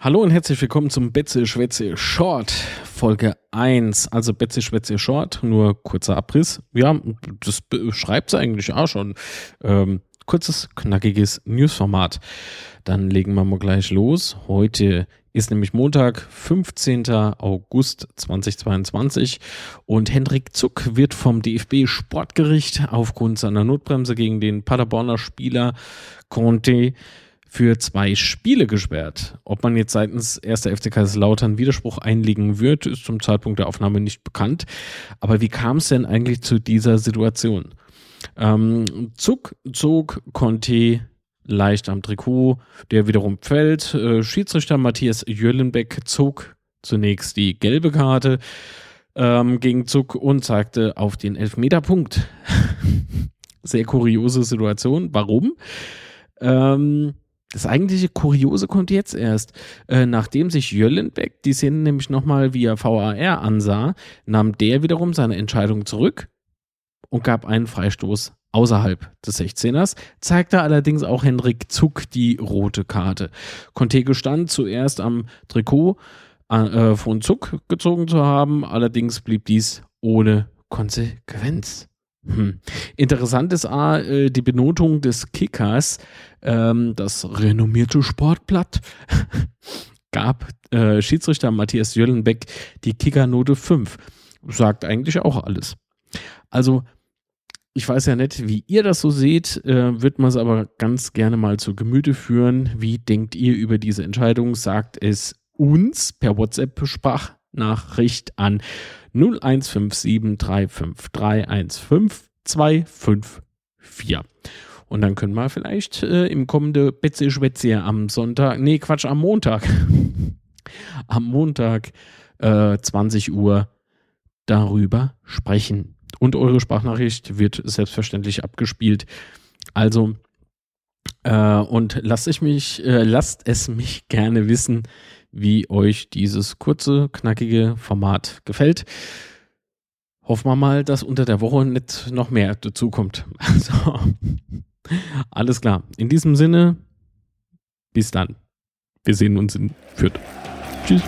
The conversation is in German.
Hallo und herzlich willkommen zum Betze Schwätze Short Folge 1. Also Betze Schwätze Short, nur kurzer Abriss. Ja, das beschreibt es eigentlich auch schon. Ähm, kurzes, knackiges Newsformat. Dann legen wir mal gleich los. Heute ist nämlich Montag, 15. August 2022 und Hendrik Zuck wird vom DFB Sportgericht aufgrund seiner Notbremse gegen den Paderborner Spieler Conte für zwei Spiele gesperrt. Ob man jetzt seitens 1. FC Kaiserslautern Widerspruch einlegen wird, ist zum Zeitpunkt der Aufnahme nicht bekannt. Aber wie kam es denn eigentlich zu dieser Situation? Ähm, Zuck zog Conte leicht am Trikot, der wiederum fällt. Äh, Schiedsrichter Matthias Jöllenbeck zog zunächst die gelbe Karte ähm, gegen Zuck und zeigte auf den Elfmeterpunkt. Sehr kuriose Situation. Warum? Ähm, das eigentliche Kuriose kommt jetzt erst. Äh, nachdem sich Jöllenbeck die Szene nämlich nochmal via VAR ansah, nahm der wiederum seine Entscheidung zurück und gab einen Freistoß außerhalb des 16ers, zeigte allerdings auch Henrik Zuck die rote Karte. Contego stand zuerst am Trikot äh, von Zuck gezogen zu haben, allerdings blieb dies ohne Konsequenz. Hm. Interessant ist A, äh, die Benotung des Kickers, ähm, das renommierte Sportblatt, gab äh, Schiedsrichter Matthias Jöllenbeck die Kickernote 5. Sagt eigentlich auch alles. Also, ich weiß ja nicht, wie ihr das so seht, äh, wird man es aber ganz gerne mal zu Gemüte führen. Wie denkt ihr über diese Entscheidung? Sagt es uns per WhatsApp-Sprachnachricht an 015735315 Und dann können wir vielleicht äh, im kommenden Betze Schwätze am Sonntag, nee, Quatsch, am Montag, am Montag äh, 20 Uhr darüber sprechen. Und eure Sprachnachricht wird selbstverständlich abgespielt. Also, äh, und lasst, ich mich, äh, lasst es mich gerne wissen, wie euch dieses kurze, knackige Format gefällt. Hoffen wir mal, dass unter der Woche nicht noch mehr dazukommt. Also, alles klar. In diesem Sinne, bis dann. Wir sehen uns in Fürth. Tschüss.